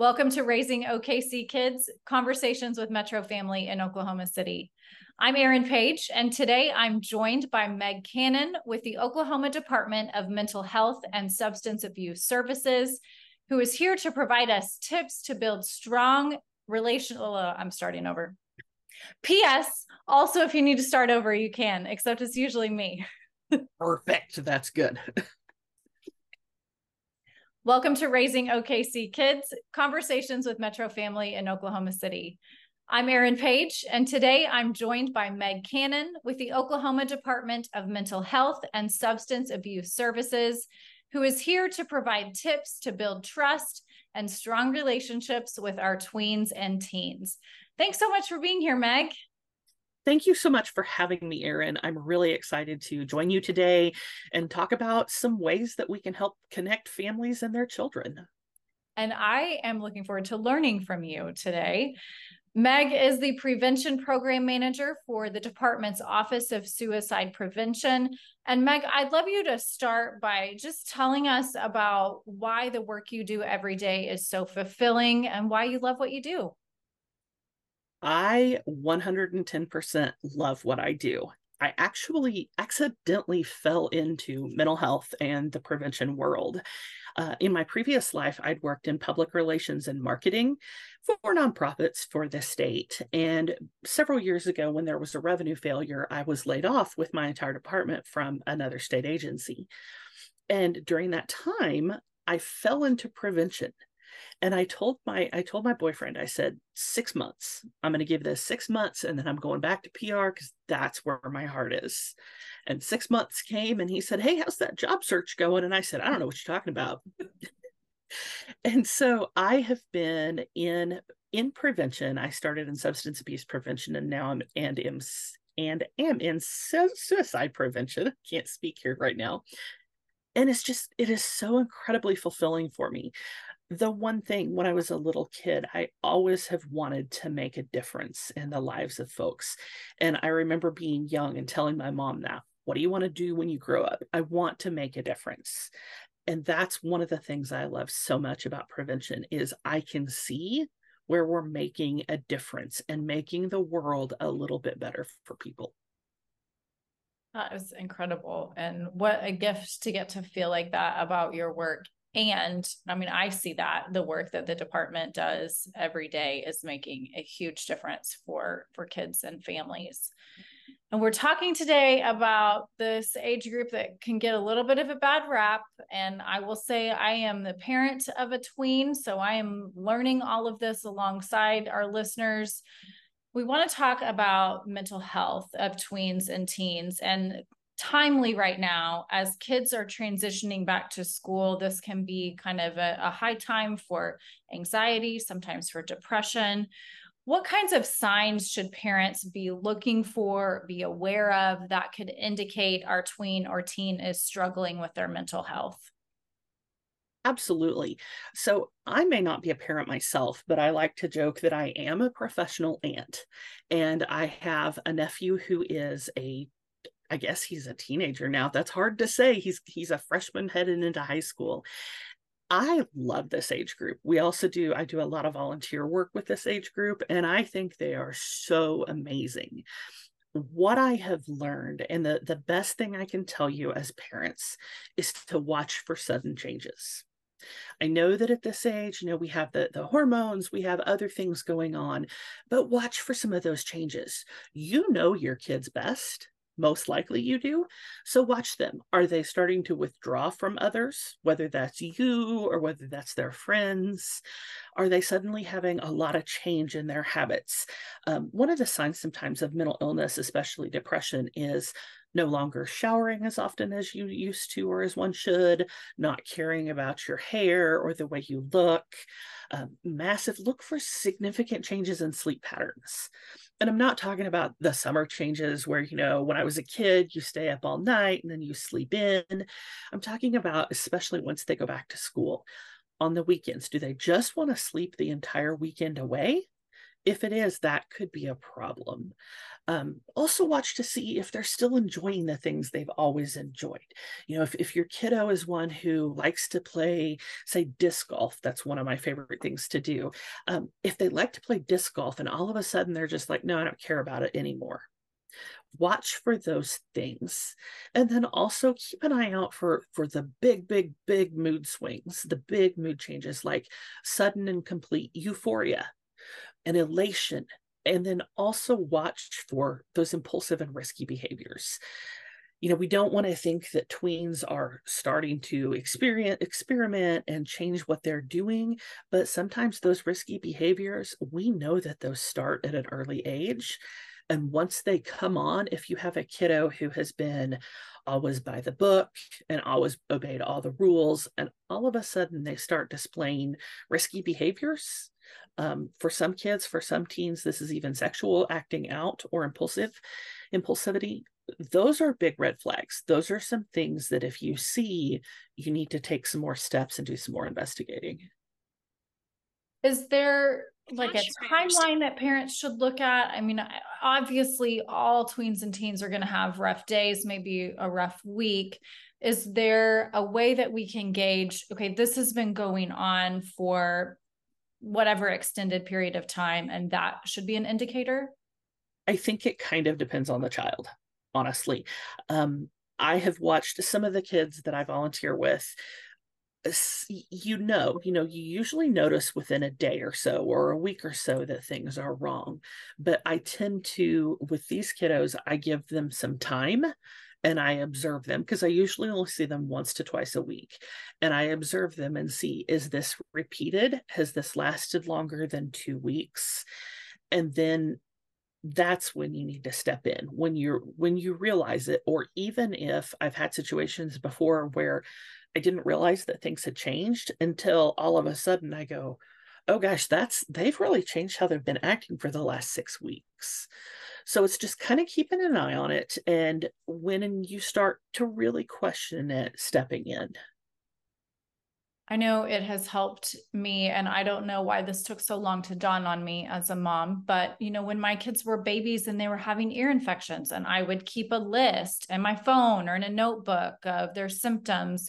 Welcome to Raising OKC Kids Conversations with Metro Family in Oklahoma City. I'm Erin Page, and today I'm joined by Meg Cannon with the Oklahoma Department of Mental Health and Substance Abuse Services, who is here to provide us tips to build strong relational. Uh, I'm starting over. P.S. Also, if you need to start over, you can, except it's usually me. Perfect. That's good. Welcome to Raising OKC Kids Conversations with Metro Family in Oklahoma City. I'm Erin Page, and today I'm joined by Meg Cannon with the Oklahoma Department of Mental Health and Substance Abuse Services, who is here to provide tips to build trust and strong relationships with our tweens and teens. Thanks so much for being here, Meg. Thank you so much for having me, Erin. I'm really excited to join you today and talk about some ways that we can help connect families and their children. And I am looking forward to learning from you today. Meg is the Prevention Program Manager for the department's Office of Suicide Prevention. And Meg, I'd love you to start by just telling us about why the work you do every day is so fulfilling and why you love what you do. I 110% love what I do. I actually accidentally fell into mental health and the prevention world. Uh, in my previous life, I'd worked in public relations and marketing for nonprofits for the state. And several years ago, when there was a revenue failure, I was laid off with my entire department from another state agency. And during that time, I fell into prevention and i told my i told my boyfriend i said six months. I'm going to give this six months and then i'm going back to pr because that's where my heart is. And six months came and he said hey how's that job search going? And i said i don't know what you're talking about. And so i have been in in prevention. I started in substance abuse prevention and now i'm and am and am in suicide prevention. Can't speak here right now. And it's just it is so incredibly fulfilling for me the one thing when I was a little kid, I always have wanted to make a difference in the lives of folks. And I remember being young and telling my mom that, what do you want to do when you grow up? I want to make a difference. And that's one of the things I love so much about prevention is I can see where we're making a difference and making the world a little bit better for people. That is incredible. And what a gift to get to feel like that about your work and I mean, I see that the work that the department does every day is making a huge difference for for kids and families. And we're talking today about this age group that can get a little bit of a bad rap. And I will say I am the parent of a tween, so I am learning all of this alongside our listeners. We want to talk about mental health of tweens and teens and timely right now as kids are transitioning back to school. This can be kind of a, a high time for anxiety, sometimes for depression. What kinds of signs should parents be looking for, be aware of that could indicate our tween or teen is struggling with their mental health? Absolutely. So I may not be a parent myself, but I like to joke that I am a professional aunt. And I have a nephew who is a I guess he's a teenager now. That's hard to say. He's he's a freshman heading into high school. I love this age group. We also do, I do a lot of volunteer work with this age group, and I think they are so amazing. What I have learned, and the, the best thing I can tell you as parents, is to watch for sudden changes. I know that at this age, you know, we have the, the hormones, we have other things going on, but watch for some of those changes. You know your kids best most likely you do. So watch them. Are they starting to withdraw from others, whether that's you or whether that's their friends? Are they suddenly having a lot of change in their habits? Um, one of the signs sometimes of mental illness, especially depression, is no longer showering as often as you used to or as one should, not caring about your hair or the way you look. Um, massive look for significant changes in sleep patterns and I'm not talking about the summer changes where, you know, when I was a kid, you stay up all night and then you sleep in. I'm talking about, especially once they go back to school on the weekends. Do they just want to sleep the entire weekend away? If it is, that could be a problem. Um, also, watch to see if they're still enjoying the things they've always enjoyed. You know, if, if your kiddo is one who likes to play, say, disc golf, that's one of my favorite things to do. Um, if they like to play disc golf and all of a sudden they're just like, no, I don't care about it anymore watch for those things and then also keep an eye out for for the big big big mood swings the big mood changes like sudden and complete euphoria and elation and then also watch for those impulsive and risky behaviors you know we don't want to think that tweens are starting to experience experiment and change what they're doing but sometimes those risky behaviors we know that those start at an early age and once they come on, if you have a kiddo who has been always by the book and always obeyed all the rules, and all of a sudden they start displaying risky behaviors. Um, for some kids, for some teens, this is even sexual acting out or impulsive impulsivity. Those are big red flags. Those are some things that if you see, you need to take some more steps and do some more investigating. Is there like a timeline that parents should look at? I mean, obviously, all tweens and teens are going to have rough days, maybe a rough week. Is there a way that we can gauge, okay, this has been going on for whatever extended period of time, and that should be an indicator? I think it kind of depends on the child, honestly. Um, I have watched some of the kids that I volunteer with you know, you know, you usually notice within a day or so or a week or so that things are wrong. But I tend to, with these kiddos, I give them some time and I observe them because I usually only see them once to twice a week. And I observe them and see is this repeated? Has this lasted longer than two weeks? And then that's when you need to step in when you're when you realize it or even if i've had situations before where I didn't realize that things had changed until all of a sudden I go, oh gosh, that's they've really changed how they've been acting for the last six weeks. So it's just kind of keeping an eye on it. And when you start to really question it, stepping in. I know it has helped me, and I don't know why this took so long to dawn on me as a mom. But, you know, when my kids were babies and they were having ear infections, and I would keep a list in my phone or in a notebook of their symptoms,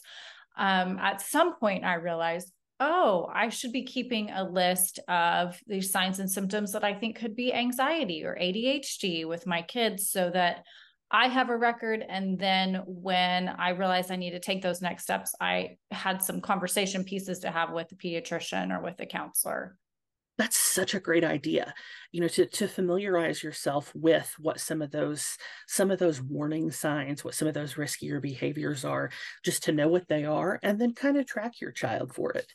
um, at some point I realized, oh, I should be keeping a list of these signs and symptoms that I think could be anxiety or ADHD with my kids so that I have a record. And then when I realized I need to take those next steps, I had some conversation pieces to have with the pediatrician or with the counselor. That's such a great idea. You know, to, to familiarize yourself with what some of those some of those warning signs, what some of those riskier behaviors are, just to know what they are, and then kind of track your child for it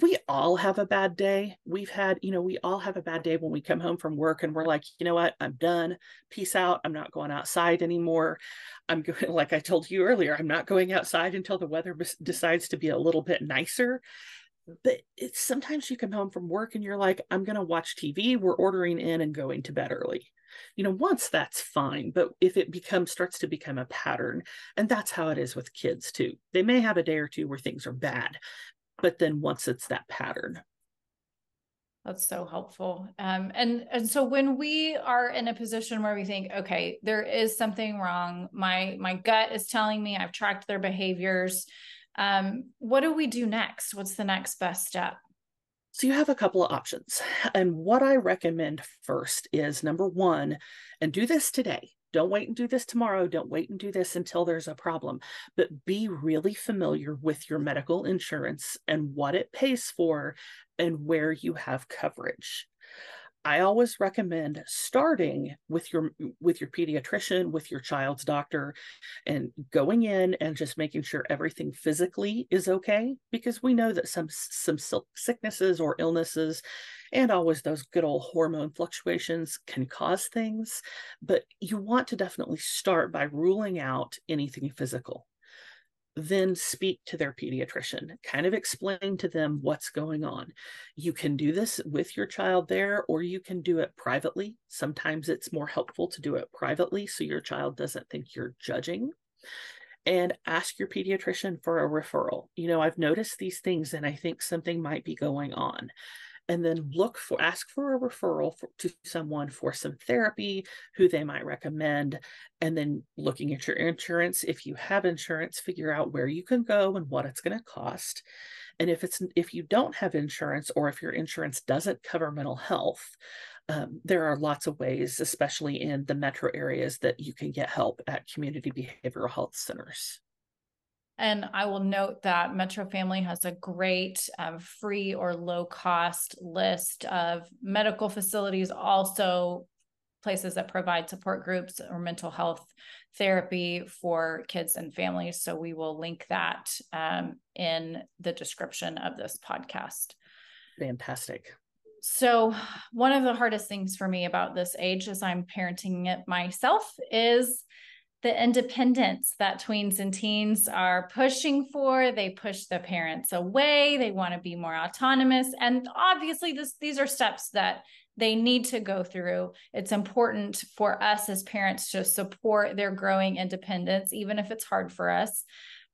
we all have a bad day. We've had, you know, we all have a bad day when we come home from work and we're like, you know what, I'm done. Peace out. I'm not going outside anymore. I'm going, like I told you earlier, I'm not going outside until the weather decides to be a little bit nicer. But it's sometimes you come home from work and you're like, I'm going to watch TV. We're ordering in and going to bed early. You know, once that's fine, but if it becomes starts to become a pattern, and that's how it is with kids too. They may have a day or two where things are bad, but then once it's that pattern that's so helpful um, and and so when we are in a position where we think okay there is something wrong my my gut is telling me i've tracked their behaviors um, what do we do next what's the next best step so you have a couple of options and what i recommend first is number one and do this today don't wait and do this tomorrow. Don't wait and do this until there's a problem. But be really familiar with your medical insurance and what it pays for and where you have coverage. I always recommend starting with your with your pediatrician, with your child's doctor and going in and just making sure everything physically is okay because we know that some some sicknesses or illnesses and always those good old hormone fluctuations can cause things, but you want to definitely start by ruling out anything physical then speak to their pediatrician, kind of explain to them what's going on. You can do this with your child there, or you can do it privately. Sometimes it's more helpful to do it privately so your child doesn't think you're judging. And ask your pediatrician for a referral. You know, I've noticed these things and I think something might be going on. And then look for ask for a referral for, to someone for some therapy who they might recommend and then looking at your insurance if you have insurance figure out where you can go and what it's going to cost. And if it's if you don't have insurance or if your insurance doesn't cover mental health um, there are lots of ways especially in the metro areas that you can get help at community behavioral health centers and I will note that Metro Family has a great um, free or low cost list of medical facilities, also places that provide support groups or mental health therapy for kids and families. So we will link that um, in the description of this podcast. Fantastic. So, one of the hardest things for me about this age as I'm parenting it myself is the independence that tweens and teens are pushing for. They push the parents away. They want to be more autonomous. And obviously, this these are steps that they need to go through. It's important for us as parents to support their growing independence, even if it's hard for us.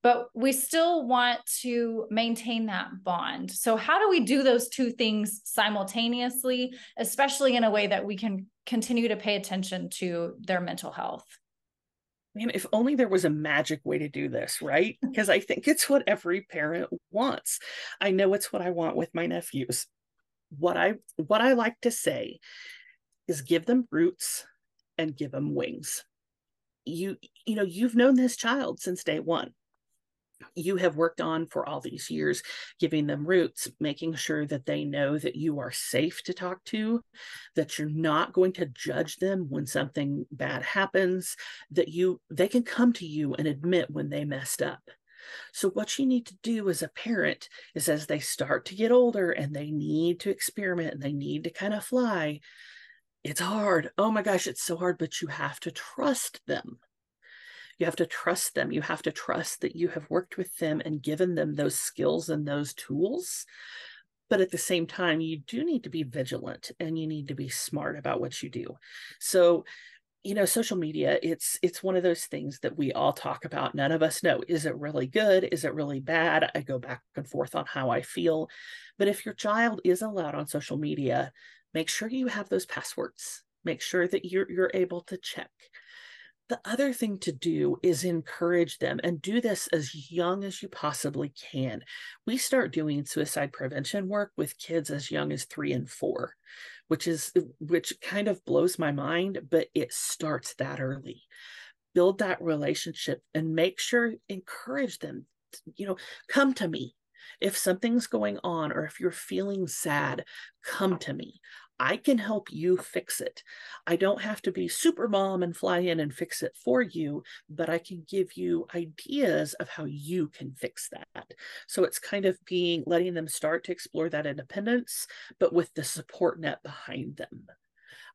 But we still want to maintain that bond. So, how do we do those two things simultaneously, especially in a way that we can continue to pay attention to their mental health? Man, if only there was a magic way to do this, right? Because I think it's what every parent wants. I know it's what I want with my nephews. What I what I like to say is give them roots and give them wings. You you know, you've known this child since day 1 you have worked on for all these years, giving them roots, making sure that they know that you are safe to talk to, that you're not going to judge them when something bad happens, that you they can come to you and admit when they messed up. So what you need to do as a parent is as they start to get older and they need to experiment and they need to kind of fly, it's hard. Oh my gosh, it's so hard, but you have to trust them you have to trust them. You have to trust that you have worked with them and given them those skills and those tools. But at the same time, you do need to be vigilant and you need to be smart about what you do. So, you know social media it's it's one of those things that we all talk about none of us know is it really good is it really bad i go back and forth on how i feel but if your child is allowed on social media make sure you have those passwords make sure that you're you're able to check the other thing to do is encourage them and do this as young as you possibly can. We start doing suicide prevention work with kids as young as three and four, which is which kind of blows my mind, but it starts that early. Build that relationship and make sure encourage them, you know, come to me. If something's going on or if you're feeling sad, come to me. I can help you fix it. I don't have to be super mom and fly in and fix it for you, but I can give you ideas of how you can fix that. So it's kind of being letting them start to explore that independence, but with the support net behind them.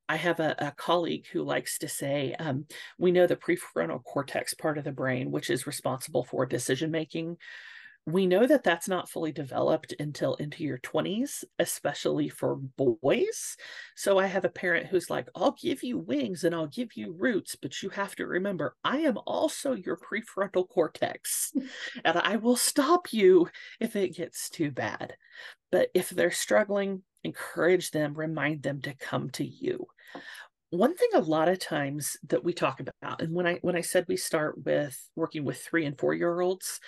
I have a, a, colleague who likes to say, um, we know the prefrontal cortex part of the brain, which is responsible for decision making, we know that that's not fully developed until into your 20s, especially for boys. So I have a parent who's like, I'll give you wings and I'll give you roots, but you have to remember, I am also your prefrontal cortex and I will stop you if it gets too bad. But if they're struggling, encourage them, remind them to come to you one thing a lot of times that we talk about and when i when i said we start with working with three and four year olds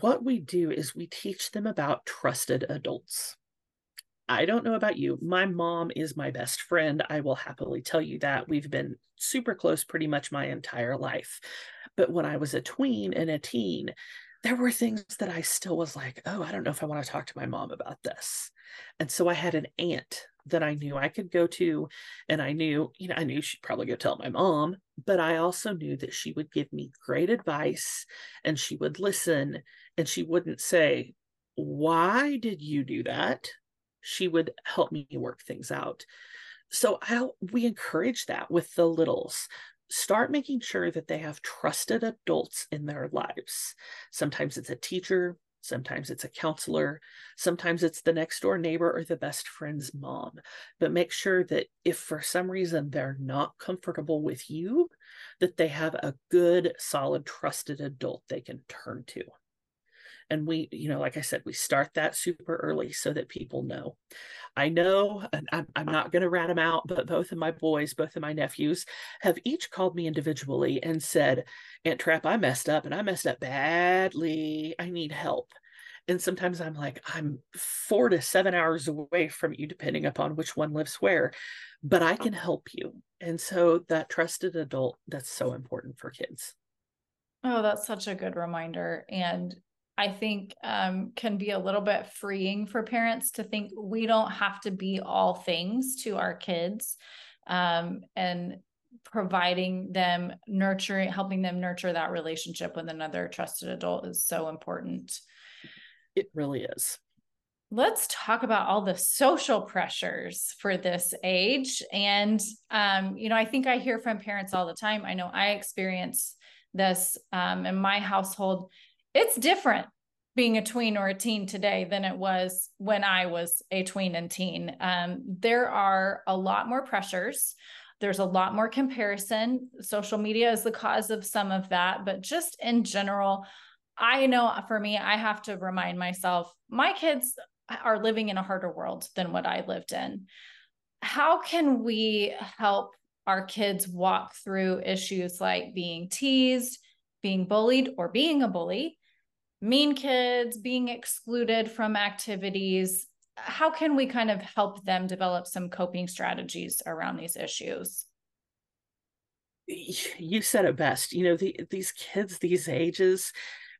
what we do is we teach them about trusted adults. I don't know about you. My mom is my best friend. I will happily tell you that. We've been super close pretty much my entire life. But when I was a tween and a teen, there were things that I still was like, oh, I don't know if I want to talk to my mom about this. And so I had an aunt that I knew I could go to. And I knew, you know, I knew she'd probably go tell my mom, but I also knew that she would give me great advice and she would listen and she wouldn't say, Why did you do that? She would help me work things out. So I we encourage that with the littles start making sure that they have trusted adults in their lives. Sometimes it's a teacher, Sometimes it's a counselor. Sometimes it's the next door neighbor or the best friend's mom. But make sure that if for some reason they're not comfortable with you, that they have a good, solid, trusted adult they can turn to. And we, you know, like I said, we start that super early so that people know. I know, I'm, I'm not going to rat them out, but both of my boys, both of my nephews have each called me individually and said, Aunt Trap, I messed up and I messed up badly. I need help. And sometimes I'm like, I'm four to seven hours away from you, depending upon which one lives where, but I can help you. And so that trusted adult, that's so important for kids. Oh, that's such a good reminder. And I think um, can be a little bit freeing for parents to think we don't have to be all things to our kids um, and providing them nurturing helping them nurture that relationship with another trusted adult is so important. It really is. Let's talk about all the social pressures for this age. And um, you know i think i hear from parents all the time. I know i experience this um, in my household it's different being a tween or a teen today than it was when I was a tween and teen. Um, there are a lot more pressures. There's a lot more comparison. Social media is the cause of some of that, but just in general, I know for me, I have to remind myself my kids are living in a harder world than what I lived in. How can we help our kids walk through issues like being teased, being bullied, or being a bully? Mean kids, being excluded from activities. How can we kind of help them develop some coping strategies around these issues? You said it best. You know, the, these kids, these ages,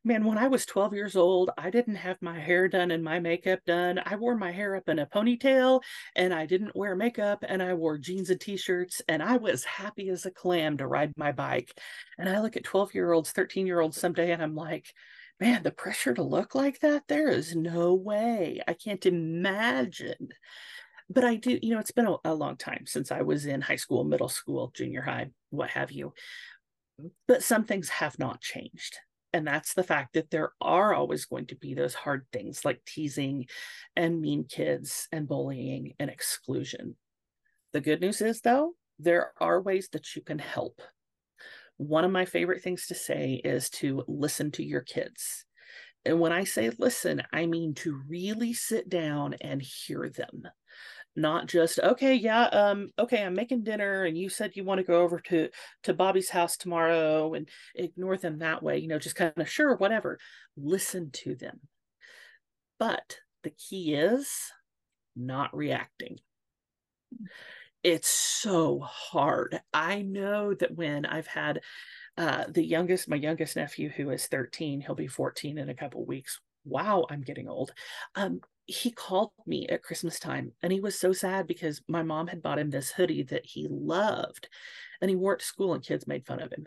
man, when I was 12 years old, I didn't have my hair done and my makeup done. I wore my hair up in a ponytail and I didn't wear makeup and I wore jeans and t shirts and I was happy as a clam to ride my bike. And I look at 12 year olds, 13 year olds someday and I'm like, man, the pressure to look like that, there is no way. I can't imagine. But I do, you know, it's been a, a long time since I was in high school, middle school, junior high, what have you. But some things have not changed. And that's the fact that there are always going to be those hard things like teasing and mean kids and bullying and exclusion. The good news is, though, there are ways that you can help one of my favorite things to say is to listen to your kids. And when I say listen, I mean to really sit down and hear them. Not just, okay, yeah, um, okay, I'm making dinner and you said you want to go over to to Bobby's house tomorrow and ignore them that way, you know, just kind of sure, whatever. Listen to them. But the key is not reacting it's so hard. I know that when I've had uh, the youngest, my youngest nephew, who is 13, he'll be 14 in a couple weeks. Wow, I'm getting old. Um, he called me at Christmas time and he was so sad because my mom had bought him this hoodie that he loved and he wore it to school and kids made fun of him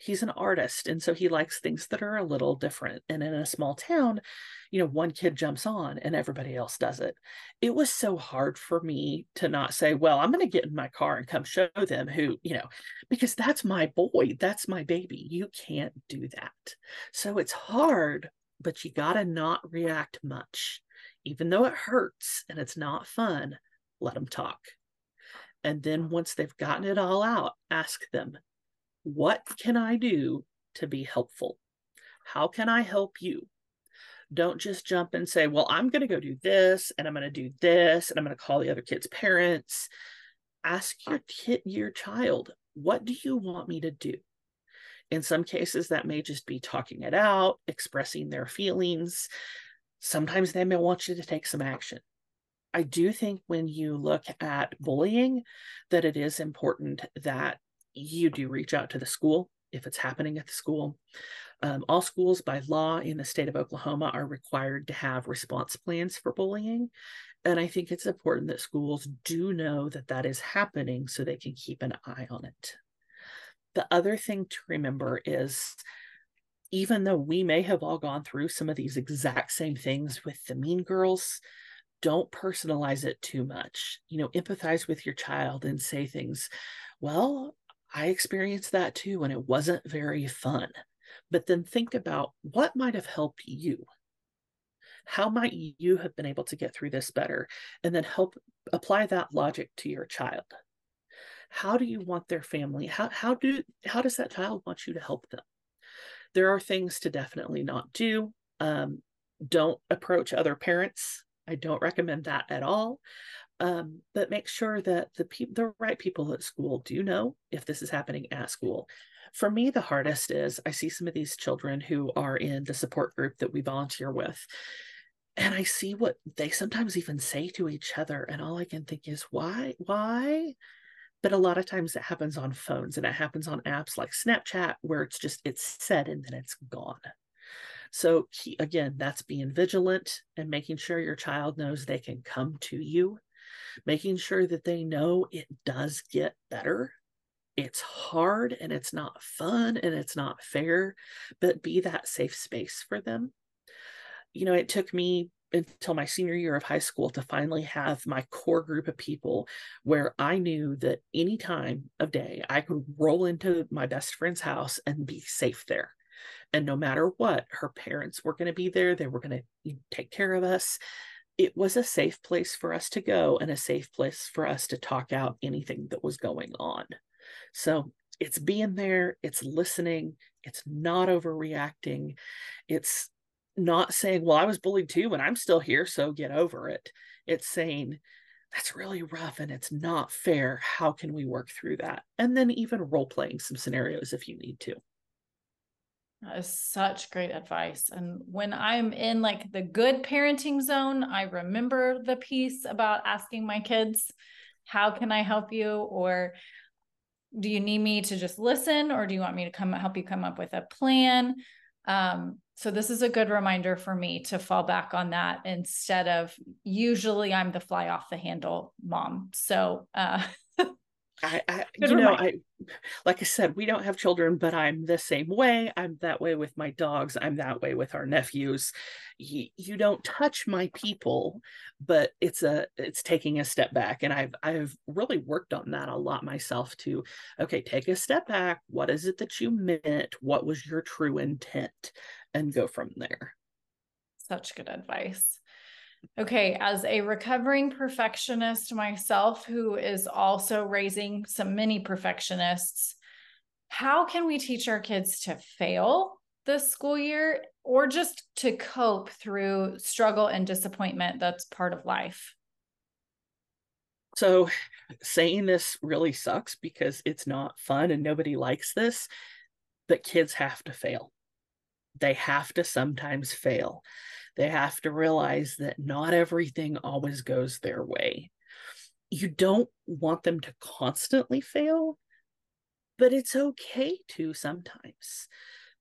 he's an artist and so he likes things that are a little different and in a small town you know one kid jumps on and everybody else does it. It was so hard for me to not say well i'm going to get in my car and come show them who you know because that's my boy that's my baby. You can't do that. So it's hard but you got to not react much. Even though it hurts and it's not fun let them talk. And then once they've gotten it all out ask them what can I do to be helpful? How can I help you? Don't just jump and say, well, I'm going to go do this and I'm going to do this and I'm going to call the other kid's parents. Ask your kid, your child, what do you want me to do? In some cases, that may just be talking it out, expressing their feelings. Sometimes they may want you to take some action. I do think when you look at bullying, that it is important that you do reach out to the school if it's happening at the school. Um, all schools by law in the state of Oklahoma are required to have response plans for bullying. And I think it's important that schools do know that that is happening so they can keep an eye on it. The other thing to remember is even though we may have all gone through some of these exact same things with the mean girls, don't personalize it too much. You know, empathize with your child and say things, well, I experienced that too, and it wasn't very fun. But then think about what might have helped you. How might you have been able to get through this better? And then help apply that logic to your child. How do you want their family? How, how do how does that child want you to help them? There are things to definitely not do, Um, don't approach other parents. I don't recommend that at all. Um, but make sure that the people, the right people at school do know if this is happening at school. For me, the hardest is I see some of these children who are in the support group that we volunteer with, and I see what they sometimes even say to each other, and all I can think is, why, why? But a lot of times it happens on phones and it happens on apps like Snapchat where it's just it's said and then it's gone. So, again, that's being vigilant and making sure your child knows they can come to you, making sure that they know it does get better. It's hard and it's not fun and it's not fair, but be that safe space for them. You know, it took me until my senior year of high school to finally have my core group of people where I knew that any time of day I could roll into my best friend's house and be safe there. And no matter what, her parents were going to be there. They were going to take care of us. It was a safe place for us to go and a safe place for us to talk out anything that was going on. So it's being there, it's listening, it's not overreacting, it's not saying, Well, I was bullied too, and I'm still here, so get over it. It's saying, That's really rough and it's not fair. How can we work through that? And then even role playing some scenarios if you need to. That is such great advice. And when I'm in like the good parenting zone, I remember the piece about asking my kids, How can I help you? Or do you need me to just listen or do you want me to come help you come up with a plan? Um, so this is a good reminder for me to fall back on that instead of usually I'm the fly off the handle mom. So uh I, I you know, I like I said, we don't have children, but I'm the same way. I'm that way with my dogs. I'm that way with our nephews. You, you don't touch my people, but it's a it's taking a step back, and I've I've really worked on that a lot myself too. Okay, take a step back. What is it that you meant? What was your true intent? And go from there. Such good advice. Okay, as a recovering perfectionist myself, who is also raising some mini perfectionists, how can we teach our kids to fail this school year or just to cope through struggle and disappointment that's part of life? So, saying this really sucks because it's not fun and nobody likes this, but kids have to fail. They have to sometimes fail. They have to realize that not everything always goes their way. You don't want them to constantly fail, but it's okay to sometimes.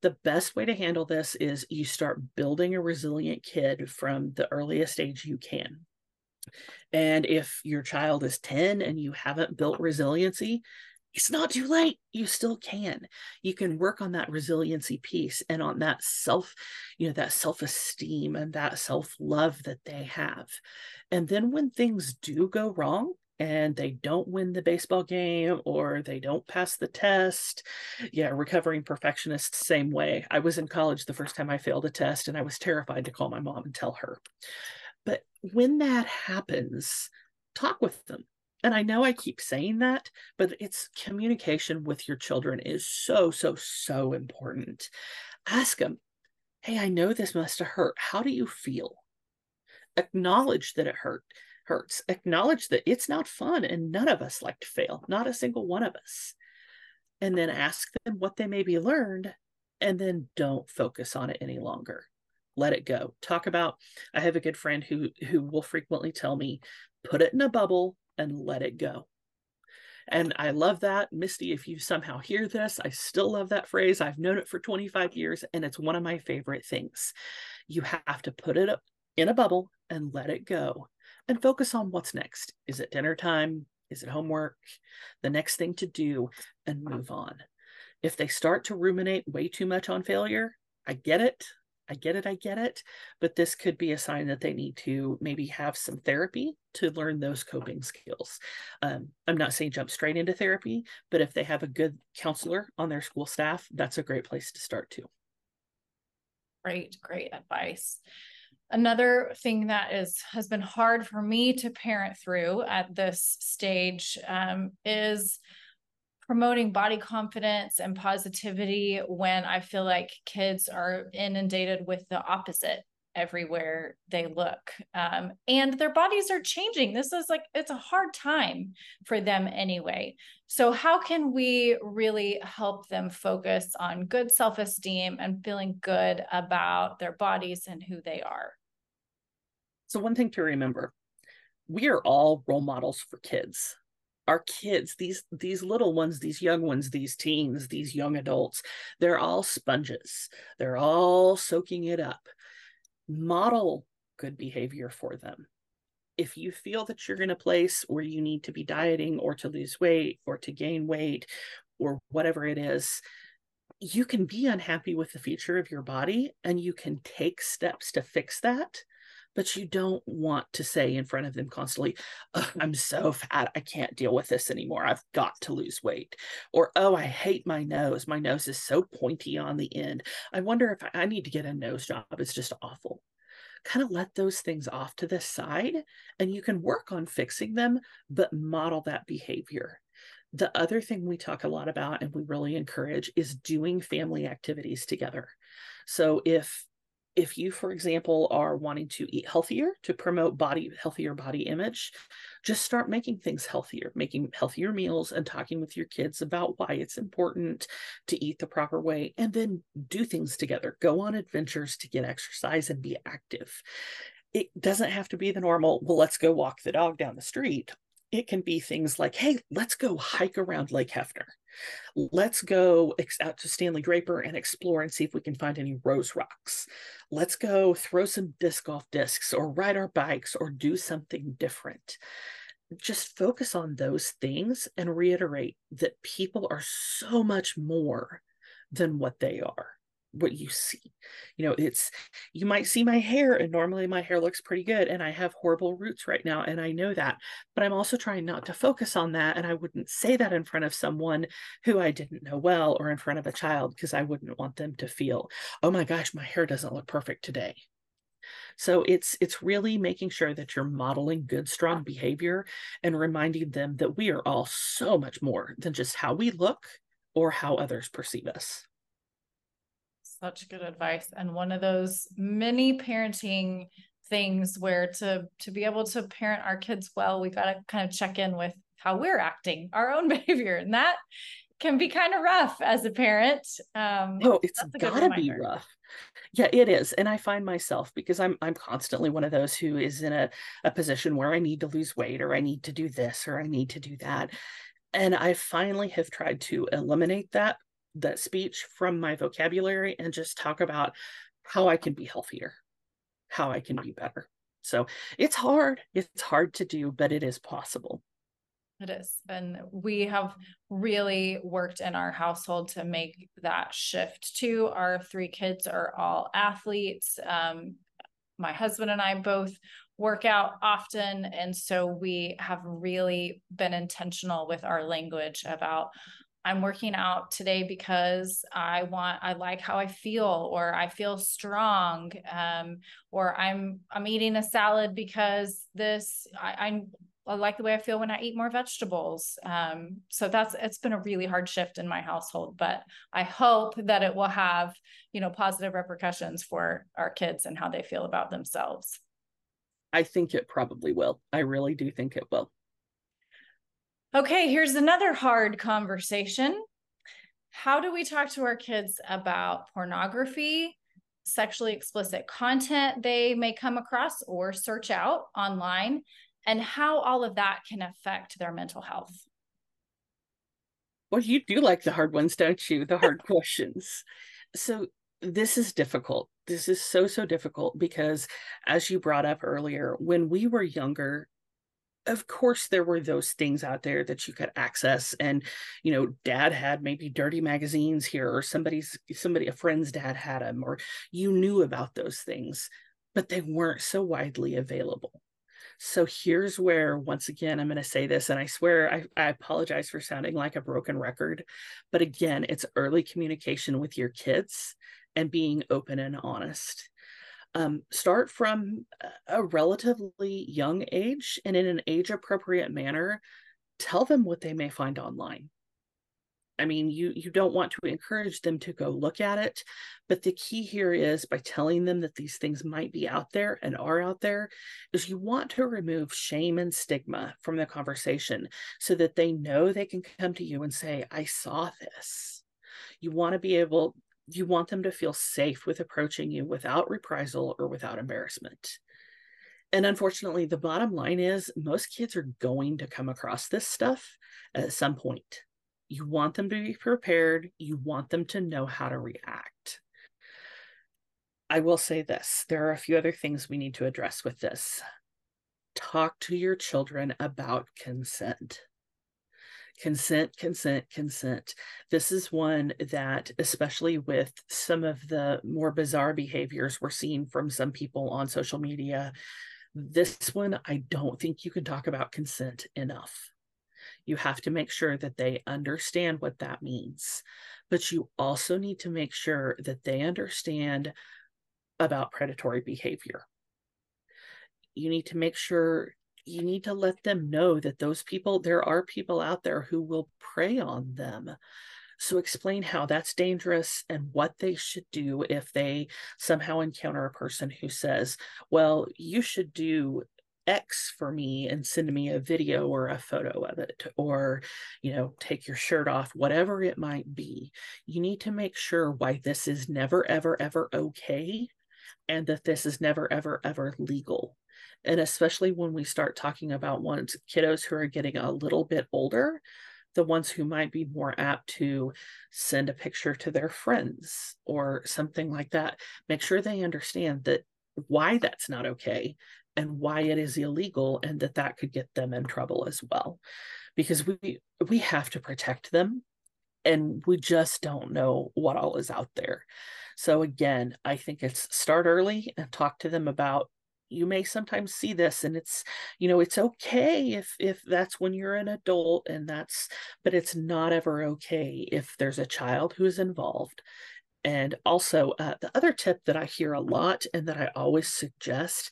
The best way to handle this is you start building a resilient kid from the earliest age you can. And if your child is 10 and you haven't built resiliency, it's not too late. You still can. You can work on that resiliency piece and on that self, you know, that self esteem and that self love that they have. And then when things do go wrong, and they don't win the baseball game or they don't pass the test. Yeah, recovering perfectionist, same way. I was in college the first time I failed a test and I was terrified to call my mom and tell her. But when that happens, talk with them and I know I keep saying that, but it's communication with your children is so, so, so important. Ask them, hey, I know this must have hurt. How do you feel? Acknowledge that it hurt hurts. Acknowledge that it's not fun and none of us like to fail, not a single one of us. And then ask them what they maybe learned, and then don't focus on it any longer. Let it go. Talk about I have a good friend who who will frequently tell me, put it in a bubble and let it go. And I love that. Misty, if you somehow hear this, I still love that phrase. I've known it for 25 years and it's one of my favorite things. You have to put it in a bubble and let it go and focus on what's next. Is it dinner time? Is it homework? The next thing to do and move on. If they start to ruminate way too much on failure, I get it. I get it, I get it. But this could be a sign that they need to maybe have some therapy to learn those coping skills. Um, I'm not saying jump straight into therapy, but if they have a good counselor on their school staff, that's a great place to start too. Great, great advice. Another thing that is has been hard for me to parent through at this stage um, is promoting body confidence and positivity when I feel like kids are inundated with the opposite everywhere they look. Um, and their bodies are changing. This is like, it's a hard time for them anyway. So, how can we really help them focus on good self esteem and feeling good about their bodies and who they are? So, one thing to remember we are all role models for kids our kids these these little ones these young ones these teens these young adults they're all sponges. They're all soaking it up. Model good behavior for them. If you feel that you're in a place where you need to be dieting or to lose weight or to gain weight or whatever it is you can be unhappy with the feature of your body and you can take steps to fix that but you don't want to say in front of them constantly, mm-hmm. I'm so fat, I can't deal with this anymore. I've got to lose weight. Or, oh, I hate my nose. My nose is so pointy on the end. I wonder if I need to get a nose job. It's just awful. Kind of let those things off to the side and you can work on fixing them, but model that behavior. The other thing we talk a lot about and we really encourage is doing family activities together. So if if you for example are wanting to eat healthier to promote body healthier body image just start making things healthier making healthier meals and talking with your kids about why it's important to eat the proper way and then do things together. Go on adventures to get exercise and be active. It doesn't have to be the normal well let's go walk the dog down the street. It can be things like hey let's go hike around lake hefner Let's go out to Stanley Draper and explore and see if we can find any rose rocks. Let's go throw some disc golf discs or ride our bikes or do something different. Just focus on those things and reiterate that people are so much more than what they are what you see. You know it's you might see my hair and normally my hair looks pretty good and i have horrible roots right now and i know that but i'm also trying not to focus on that and i wouldn't say that in front of someone who i didn't know well or in front of a child because i wouldn't want them to feel oh my gosh my hair doesn't look perfect today. So it's it's really making sure that you're modeling good strong behavior and reminding them that we are all so much more than just how we look or how others perceive us such good advice and one of those many parenting things where to to be able to parent our kids well we got to kind of check in with how we're acting our own behavior and that can be kind of rough as a parent um oh it's gotta be rough. Yeah it is and i find myself because i'm i'm constantly one of those who is in a, a position where i need to lose weight or i need to do this or i need to do that and i finally have tried to eliminate that that speech from my vocabulary and just talk about how I can be healthier, how I can be better. So it's hard. It's hard to do, but it is possible. It is. And we have really worked in our household to make that shift too. Our three kids are all athletes. Um, my husband and I both work out often. And so we have really been intentional with our language about I'm working out today because I want I like how I feel or I feel strong um, or I'm I'm eating a salad because this I, I, I like the way I feel when I eat more vegetables. Um, so that's it's been a really hard shift in my household, but I hope that it will have you know positive repercussions for our kids and how they feel about themselves. I think it probably will. I really do think it will. Okay, here's another hard conversation. How do we talk to our kids about pornography, sexually explicit content they may come across or search out online, and how all of that can affect their mental health? Well, you do like the hard ones, don't you? The hard questions. So, this is difficult. This is so, so difficult because, as you brought up earlier, when we were younger, of course there were those things out there that you could access and you know dad had maybe dirty magazines here or somebody's somebody a friend's dad had them or you knew about those things but they weren't so widely available. So here's where once again i'm going to say this and i swear I, I apologize for sounding like a broken record but again it's early communication with your kids and being open and honest um, start from a relatively young age and in an age appropriate manner tell them what they may find online I mean, you you don't want to encourage them to go look at it, but the key here is by telling them that these things might be out there and are out there, is you want to remove shame and stigma from the conversation so that they know they can come to you and say, "I saw this." You want to be able you want them to feel safe with approaching you without reprisal or without embarrassment. And unfortunately, the bottom line is most kids are going to come across this stuff at some point you want them to be prepared. You want them to know how to react. I will say this there are a few other things we need to address with this. Talk to your children about consent. Consent, consent, consent. This is one that, especially with some of the more bizarre behaviors we're seeing from some people on social media, this one, I don't think you can talk about consent enough. You have to make sure that they understand what that means. But you also need to make sure that they understand about predatory behavior. You need to make sure you need to let them know that those people, there are people out there who will prey on them. So explain how that's dangerous and what they should do if they somehow encounter a person who says, well, you should do X for me and send me a video or a photo of it, or, you know, take your shirt off, whatever it might be. You need to make sure why this is never, ever, ever okay and that this is never, ever, ever legal. And especially when we start talking about ones kiddos who are getting a little bit older, the ones who might be more apt to send a picture to their friends or something like that, make sure they understand that why that's not okay and why it is illegal and that that could get them in trouble as well. Because we we have to protect them and we just don't know what all is out there. So again i think it's start early and talk to them about you may sometimes see this and it's you know it's okay if if that's when you're an adult and that's but it's not ever okay if there's a child who is involved and also uh, the other tip that i hear a lot and that i always suggest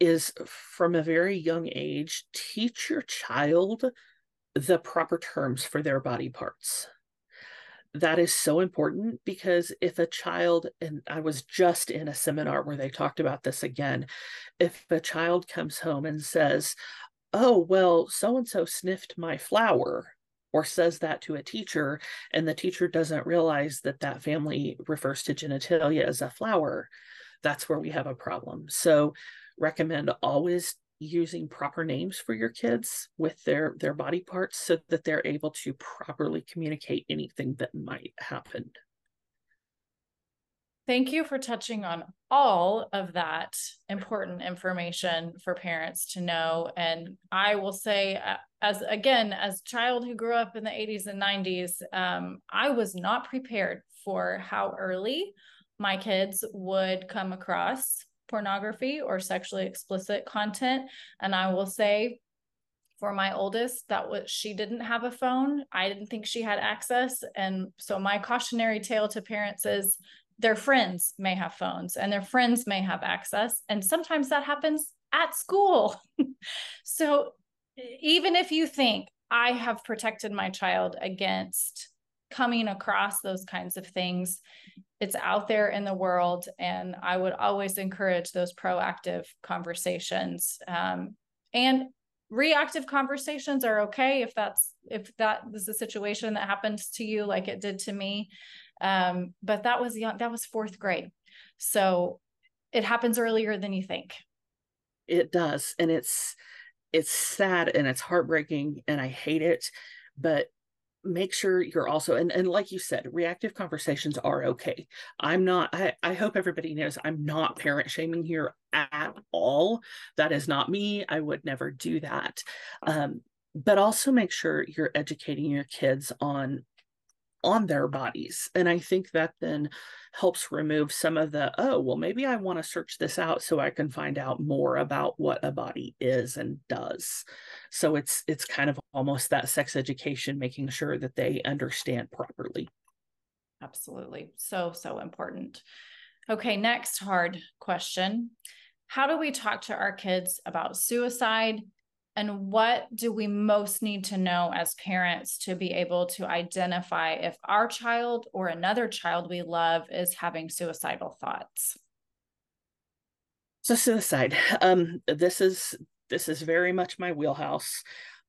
is from a very young age, teach your child the proper terms for their body parts. That is so important because if a child, and I was just in a seminar where they talked about this again, if a child comes home and says, Oh, well, so and so sniffed my flower, or says that to a teacher, and the teacher doesn't realize that that family refers to genitalia as a flower, that's where we have a problem. So, recommend always using proper names for your kids with their their body parts so that they're able to properly communicate anything that might happen Thank you for touching on all of that important information for parents to know. And I will say, uh, as again, as a child who grew up in the 80s and 90s, um, I was not prepared for how early my kids would come across pornography or sexually explicit content. And I will say, for my oldest, that was she didn't have a phone. I didn't think she had access. And so my cautionary tale to parents is their friends may have phones and their friends may have access. And sometimes that happens at school. so even if you think I have protected my child against coming across those kinds of things, it's out there in the world and i would always encourage those proactive conversations um, and reactive conversations are okay if that's if that is a situation that happens to you like it did to me um, but that was young that was fourth grade so it happens earlier than you think. It does and it's it's sad and it's heartbreaking and i hate it but make sure you're also and, and like you said reactive conversations are okay. I'm not I, I hope everybody knows i'm not parent shaming here at all. That is not me. I would never do that. Um, but also make sure you're educating your kids on on their bodies. And I think that then helps remove some of the, oh, well, maybe I want to search this out so I can find out more about what a body is and does. So it's it's kind of almost that sex education, making sure that they understand properly. Absolutely. So, so important. Okay, next hard question. How do we talk to our kids about suicide And what do we most need to know as parents to be able to identify if our child or another child we love is having suicidal thoughts? So suicide. Um, this is this is very much my wheelhouse.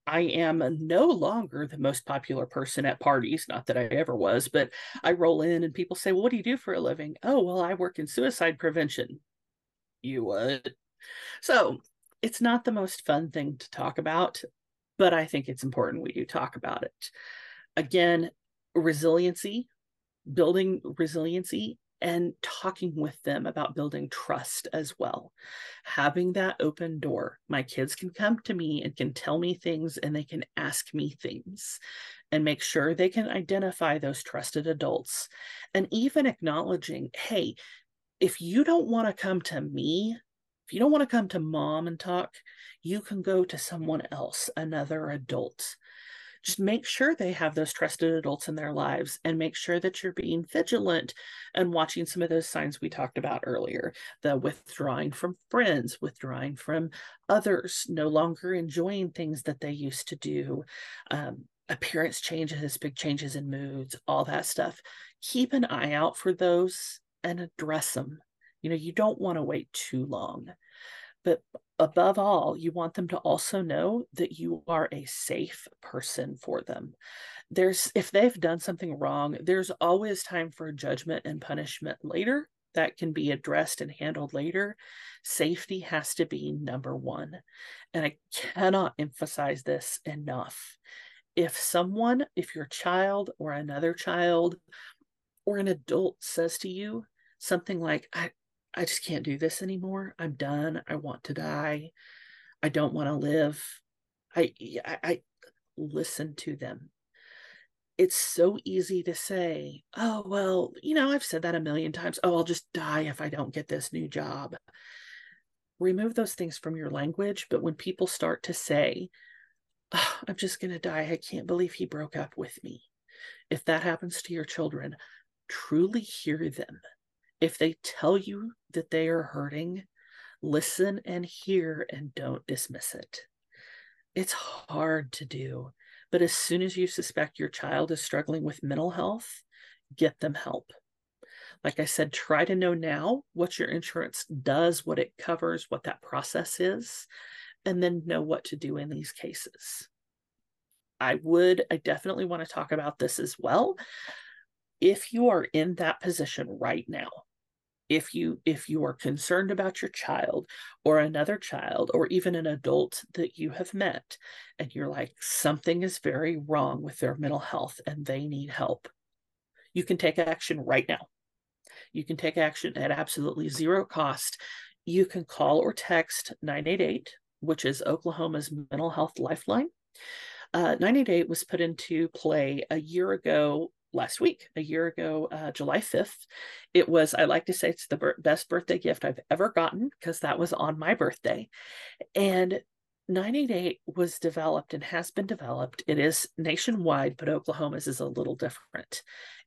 I am no longer the most popular person at parties, not that I ever was, but I roll in and people say, Well, what do you do for a living? Oh, well, I work in suicide prevention. You would. So it's not the most fun thing to talk about, but I think it's important we do talk about it. Again, resiliency, building resiliency and talking with them about building trust as well. Having that open door. My kids can come to me and can tell me things and they can ask me things and make sure they can identify those trusted adults. And even acknowledging, hey, if you don't want to come to me, if you don't want to come to mom and talk, you can go to someone else, another adult. Just make sure they have those trusted adults in their lives and make sure that you're being vigilant and watching some of those signs we talked about earlier the withdrawing from friends withdrawing from others no longer enjoying things that they used to do um, appearance changes big changes in moods all that stuff. Keep an eye out for those and address them you know you don't want to wait too long but above all, you want them to also know that you are a safe person for them. There's, if they've done something wrong, there's always time for judgment and punishment later that can be addressed and handled later. Safety has to be number one. And I cannot emphasize this enough. If someone, if your child or another child or an adult says to you something like, I, I just can't do this anymore. I'm done. I want to die. I don't want to live. I, I, I listen to them. It's so easy to say, oh, well, you know, I've said that a million times. Oh, I'll just die if I don't get this new job. Remove those things from your language. But when people start to say, oh, I'm just going to die, I can't believe he broke up with me. If that happens to your children, truly hear them if they tell you that they are hurting, listen and hear and don't dismiss it. It's hard to do, but as soon as you suspect your child is struggling with mental health, get them help. Like I said, try to know now what your insurance does, what it covers, what that process is, and then know what to do in these cases. I would, I definitely want to talk about this as well if you are in that position right now if you if you are concerned about your child or another child or even an adult that you have met and you're like something is very wrong with their mental health and they need help you can take action right now. You can take action at absolutely zero cost. You can call or text 988 which is oklahoma's mental health lifeline. Uh, 988 was put into play a year ago last week, a year ago, uh, July 5th. It was, I like to say, it's the best birthday gift I've ever gotten because that was on my birthday. And 988 was developed and has been developed. It is nationwide, but Oklahoma's is a little different.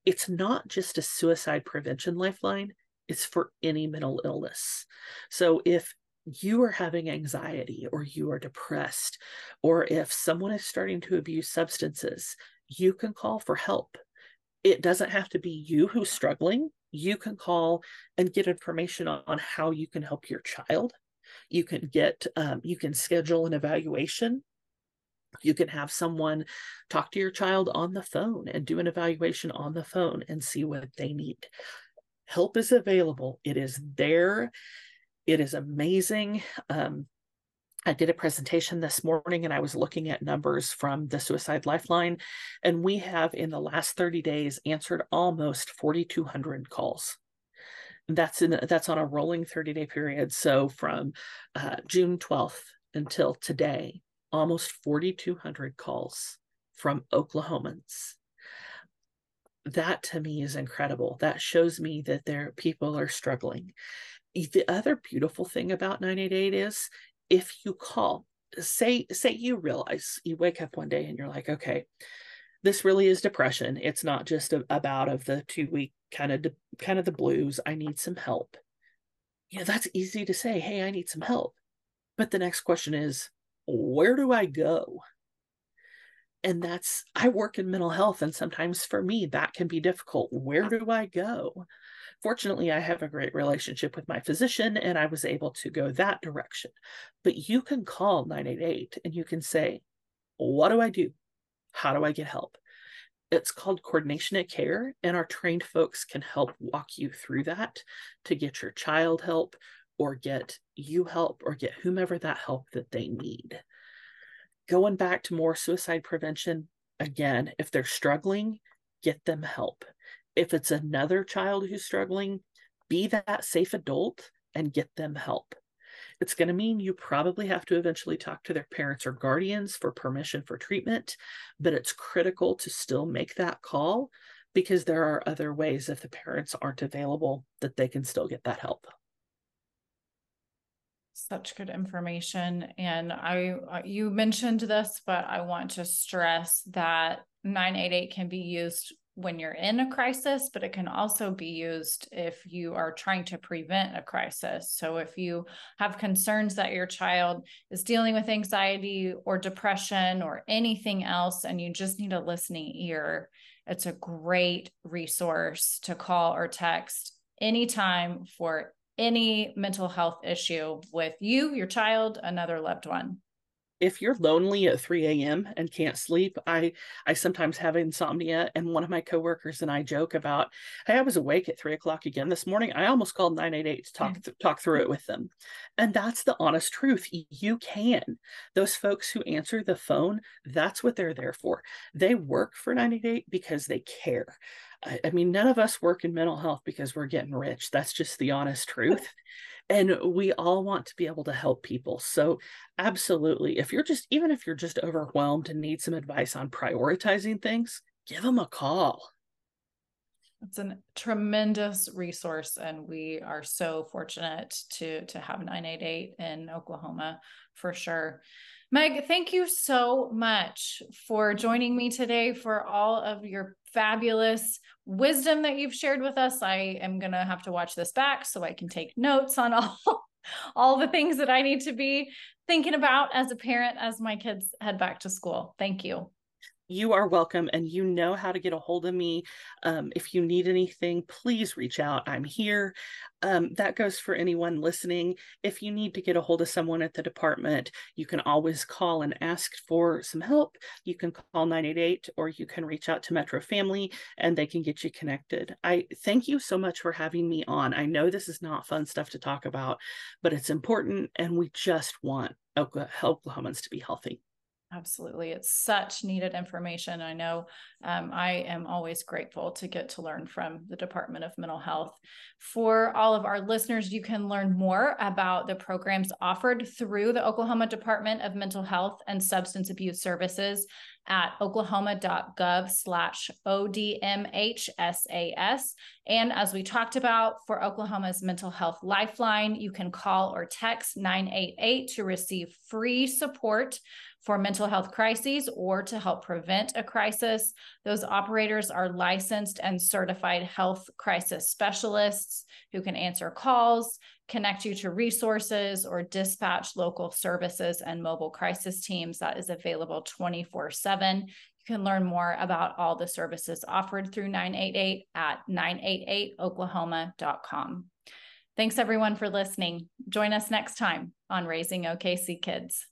It's not just a suicide prevention lifeline, it's for any mental illness. So if you are having anxiety or you are depressed, or if someone is starting to abuse substances, you can call for help it doesn't have to be you who's struggling. You can call and get information on, how you can help your child. You can get, um, you can schedule an evaluation. You can have someone talk to your child on the phone and do an evaluation on the phone and see what they need. Help is available, it is there. It is amazing. Um, I did a presentation this morning and I was looking at numbers from the Suicide Lifeline, and we have in the last 30 days answered almost 4,200 calls. That's in that's on a rolling 30 day period. So from uh, June 12th until today, almost 4,200 calls from Oklahomans. That to me is incredible. That shows me that there people are struggling. The other beautiful thing about 988 is if you call, say say you realize you wake up one day and you're like, okay, this really is depression. It's not just a, a of the two week kind of de- kind of the blues. I need some help. You know, that's easy to say. Hey, I need some help. But the next question is, where do I go? And that's, I work in mental health, and sometimes for me, that can be difficult. Where do I go? Fortunately, I have a great relationship with my physician, and I was able to go that direction. But you can call 988 and you can say, What do I do? How do I get help? It's called coordination of care, and our trained folks can help walk you through that to get your child help or get you help or get whomever that help that they need. Going back to more suicide prevention, again, if they're struggling, get them help. If it's another child who's struggling, be that safe adult and get them help. It's going to mean you probably have to eventually talk to their parents or guardians for permission for treatment, but it's critical to still make that call because there are other ways if the parents aren't available that they can still get that help such good information and i you mentioned this but i want to stress that 988 can be used when you're in a crisis, but it can also be used if you are trying to prevent a crisis. So, if you have concerns that your child is dealing with anxiety or depression or anything else, and you just need a listening ear, it's a great resource to call or text anytime for any mental health issue with you, your child, another loved one if you're lonely at 3 a.m. and can't sleep, I I sometimes have insomnia, and one of my coworkers and I joke about, "Hey, I was awake at three o'clock again this morning. I almost called 988 to talk th- talk through it with them," and that's the honest truth. You can. Those folks who answer the phone, that's what they're there for. They work for 988 because they care. I, I mean, none of us work in mental health because we're getting rich. That's just the honest truth. And we all want to be able to help people. So absolutely if you're just even if you're just overwhelmed and need some advice on prioritizing things give them a call it's a tremendous resource and we are so fortunate to to have 988 in oklahoma for sure meg thank you so much for joining me today for all of your fabulous wisdom that you've shared with us. I am going to have to watch this back so I can take notes on all all the things that I need to be thinking about as a parent as my kids head back to school. Thank you you are welcome and you know how to get a hold of me um, if you need anything please reach out i'm here. Um, that goes for anyone listening. If you need to get a hold of someone at the department you can always call and ask for some help. You can call 988 or you can reach out to metro family and they can get you connected. I thank you so much for having me on. I know this is not fun stuff to talk about but it's important and we just want oklahomans to be healthy Absolutely. It's such needed information. I know um, I am always grateful to get to learn from the Department of Mental Health. For all of our listeners, you can learn more about the programs offered through the Oklahoma Department of Mental Health and Substance Abuse Services at oklahoma.gov slash ODMHSAS. And as we talked about for Oklahoma's Mental Health Lifeline, you can call or text 988 to receive free support for mental health crises or to help prevent a crisis. Those operators are licensed and certified health crisis specialists who can answer calls, connect you to resources, or dispatch local services and mobile crisis teams that is available 24 7. You can learn more about all the services offered through 988 at 988oklahoma.com. Thanks everyone for listening. Join us next time on Raising OKC Kids.